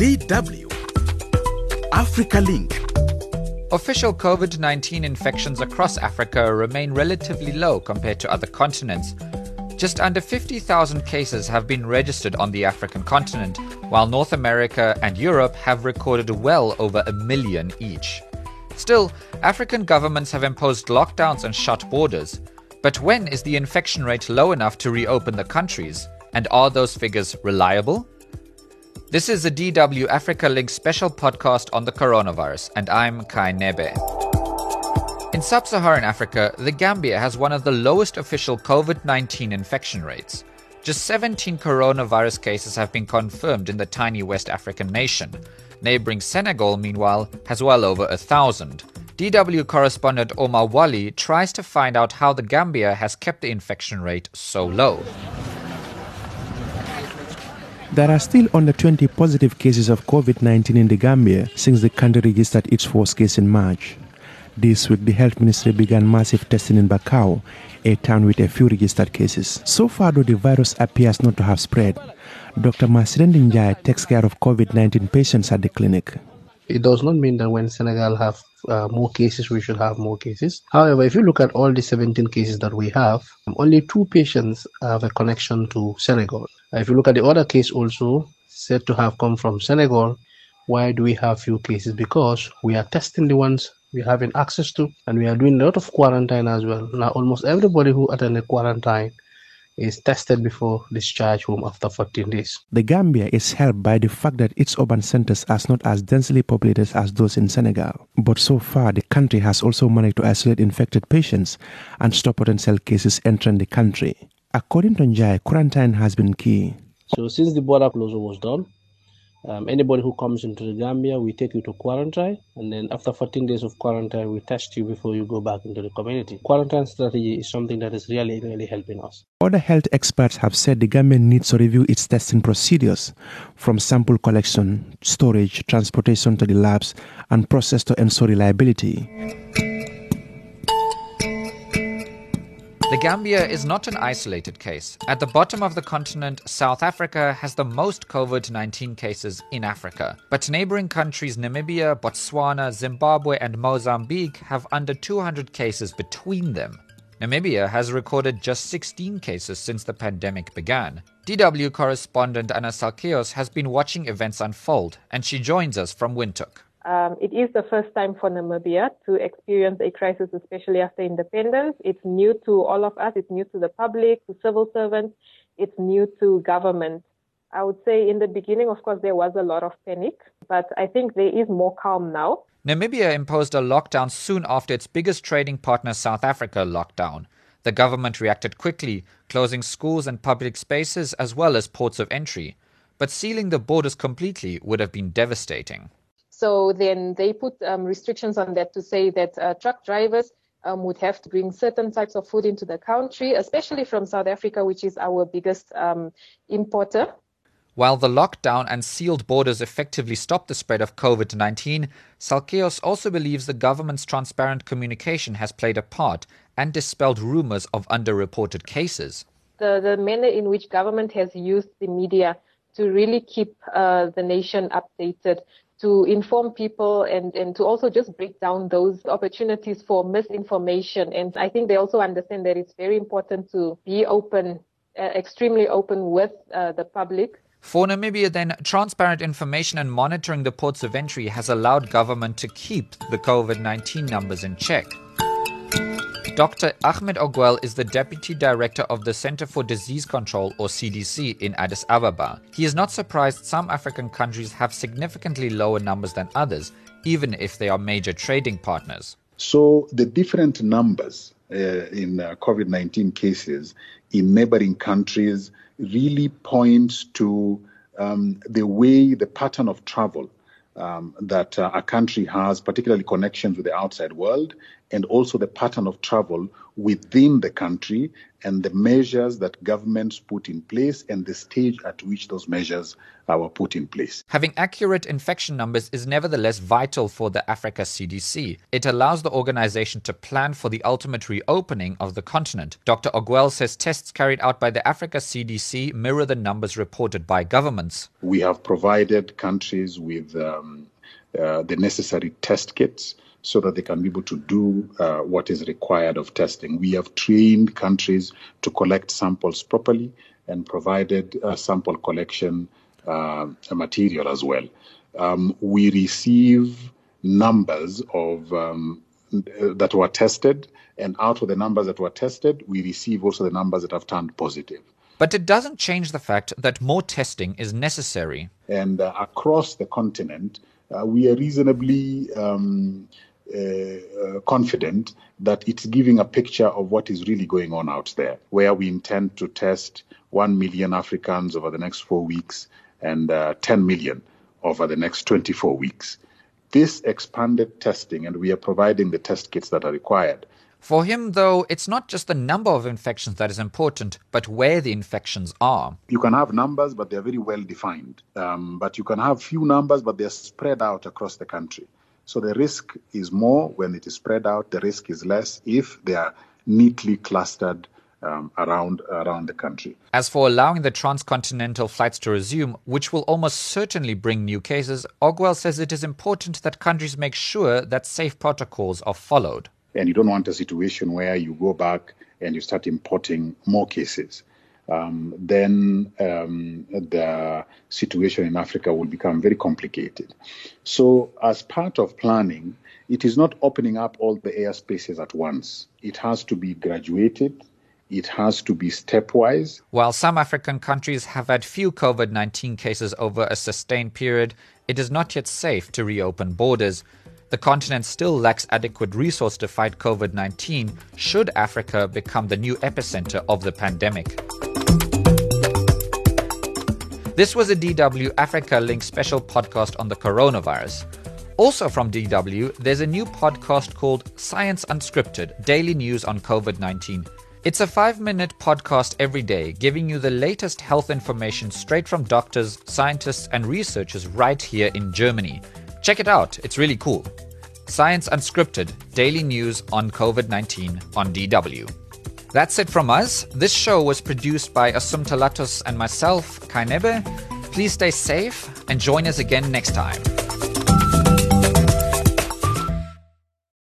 DW Africa Link. Official COVID 19 infections across Africa remain relatively low compared to other continents. Just under 50,000 cases have been registered on the African continent, while North America and Europe have recorded well over a million each. Still, African governments have imposed lockdowns and shut borders. But when is the infection rate low enough to reopen the countries? And are those figures reliable? This is a DW Africa Link special podcast on the coronavirus, and I'm Kai Nebe. In sub Saharan Africa, the Gambia has one of the lowest official COVID 19 infection rates. Just 17 coronavirus cases have been confirmed in the tiny West African nation. Neighboring Senegal, meanwhile, has well over a thousand. DW correspondent Omar Wally tries to find out how the Gambia has kept the infection rate so low. There are still under 20 positive cases of COVID 19 in the Gambia since the country registered its first case in March. This week, the health ministry began massive testing in Bakau, a town with a few registered cases. So far, though the virus appears not to have spread, Dr. Masirendin Njai takes care of COVID 19 patients at the clinic. It does not mean that when Senegal have uh, more cases, we should have more cases. However, if you look at all the 17 cases that we have, only two patients have a connection to Senegal. If you look at the other case also said to have come from Senegal, why do we have few cases? Because we are testing the ones we having access to and we are doing a lot of quarantine as well. Now almost everybody who attended quarantine is tested before discharge home after 14 days. The Gambia is helped by the fact that its urban centers are not as densely populated as those in Senegal. But so far, the country has also managed to isolate infected patients and stop potential cases entering the country. According to Njai, quarantine has been key. So since the border closure was done, um, anybody who comes into the Gambia, we take you to quarantine, and then after 14 days of quarantine, we test you before you go back into the community. Quarantine strategy is something that is really, really helping us. Other health experts have said the government needs to review its testing procedures, from sample collection, storage, transportation to the labs, and process to ensure reliability. The Gambia is not an isolated case. At the bottom of the continent, South Africa has the most COVID 19 cases in Africa. But neighboring countries Namibia, Botswana, Zimbabwe, and Mozambique have under 200 cases between them. Namibia has recorded just 16 cases since the pandemic began. DW correspondent Anna Salkeos has been watching events unfold, and she joins us from Windhoek. Um, it is the first time for Namibia to experience a crisis, especially after independence. It's new to all of us. It's new to the public, to civil servants. It's new to government. I would say in the beginning, of course, there was a lot of panic, but I think there is more calm now. Namibia imposed a lockdown soon after its biggest trading partner, South Africa, locked down. The government reacted quickly, closing schools and public spaces as well as ports of entry. But sealing the borders completely would have been devastating. So then they put um, restrictions on that to say that uh, truck drivers um, would have to bring certain types of food into the country, especially from South Africa, which is our biggest um, importer. While the lockdown and sealed borders effectively stopped the spread of COVID 19, Salkeos also believes the government's transparent communication has played a part and dispelled rumors of underreported cases. The, the manner in which government has used the media to really keep uh, the nation updated to inform people and, and to also just break down those opportunities for misinformation. And I think they also understand that it's very important to be open, uh, extremely open with uh, the public. For Namibia, then, transparent information and monitoring the ports of entry has allowed government to keep the COVID 19 numbers in check. Dr. Ahmed Ogwell is the Deputy Director of the Center for Disease Control, or CDC, in Addis Ababa. He is not surprised some African countries have significantly lower numbers than others, even if they are major trading partners. So, the different numbers uh, in uh, COVID 19 cases in neighboring countries really point to um, the way, the pattern of travel um, that uh, a country has, particularly connections with the outside world, and also the pattern of travel within the country and the measures that governments put in place and the stage at which those measures were put in place. Having accurate infection numbers is nevertheless vital for the Africa CDC. It allows the organization to plan for the ultimate reopening of the continent. Dr. Ogwell says tests carried out by the Africa CDC mirror the numbers reported by governments. We have provided countries with um, uh, the necessary test kits so that they can be able to do uh, what is required of testing. We have trained countries to collect samples properly and provided uh, sample collection uh, material as well. Um, we receive numbers of um, that were tested, and out of the numbers that were tested, we receive also the numbers that have turned positive. But it doesn't change the fact that more testing is necessary. And uh, across the continent, uh, we are reasonably um, uh, confident that it's giving a picture of what is really going on out there, where we intend to test 1 million Africans over the next four weeks and uh, 10 million over the next 24 weeks. This expanded testing, and we are providing the test kits that are required. For him, though, it's not just the number of infections that is important, but where the infections are. You can have numbers, but they're very well defined. Um, but you can have few numbers, but they're spread out across the country. So the risk is more when it is spread out. The risk is less if they are neatly clustered um, around around the country. As for allowing the transcontinental flights to resume, which will almost certainly bring new cases, Ogwell says it is important that countries make sure that safe protocols are followed. And you don't want a situation where you go back and you start importing more cases um, then um, the situation in Africa will become very complicated. So, as part of planning, it is not opening up all the airspaces at once. It has to be graduated. It has to be stepwise. While some African countries have had few COVID 19 cases over a sustained period, it is not yet safe to reopen borders. The continent still lacks adequate resource to fight COVID 19 should Africa become the new epicenter of the pandemic. This was a DW Africa Link special podcast on the coronavirus. Also from DW, there's a new podcast called Science Unscripted Daily News on COVID 19. It's a five minute podcast every day, giving you the latest health information straight from doctors, scientists, and researchers right here in Germany. Check it out, it's really cool. Science Unscripted Daily News on COVID 19 on DW. That's it from us. This show was produced by Assumpta Lattus and myself, Kai Nebe. Please stay safe and join us again next time.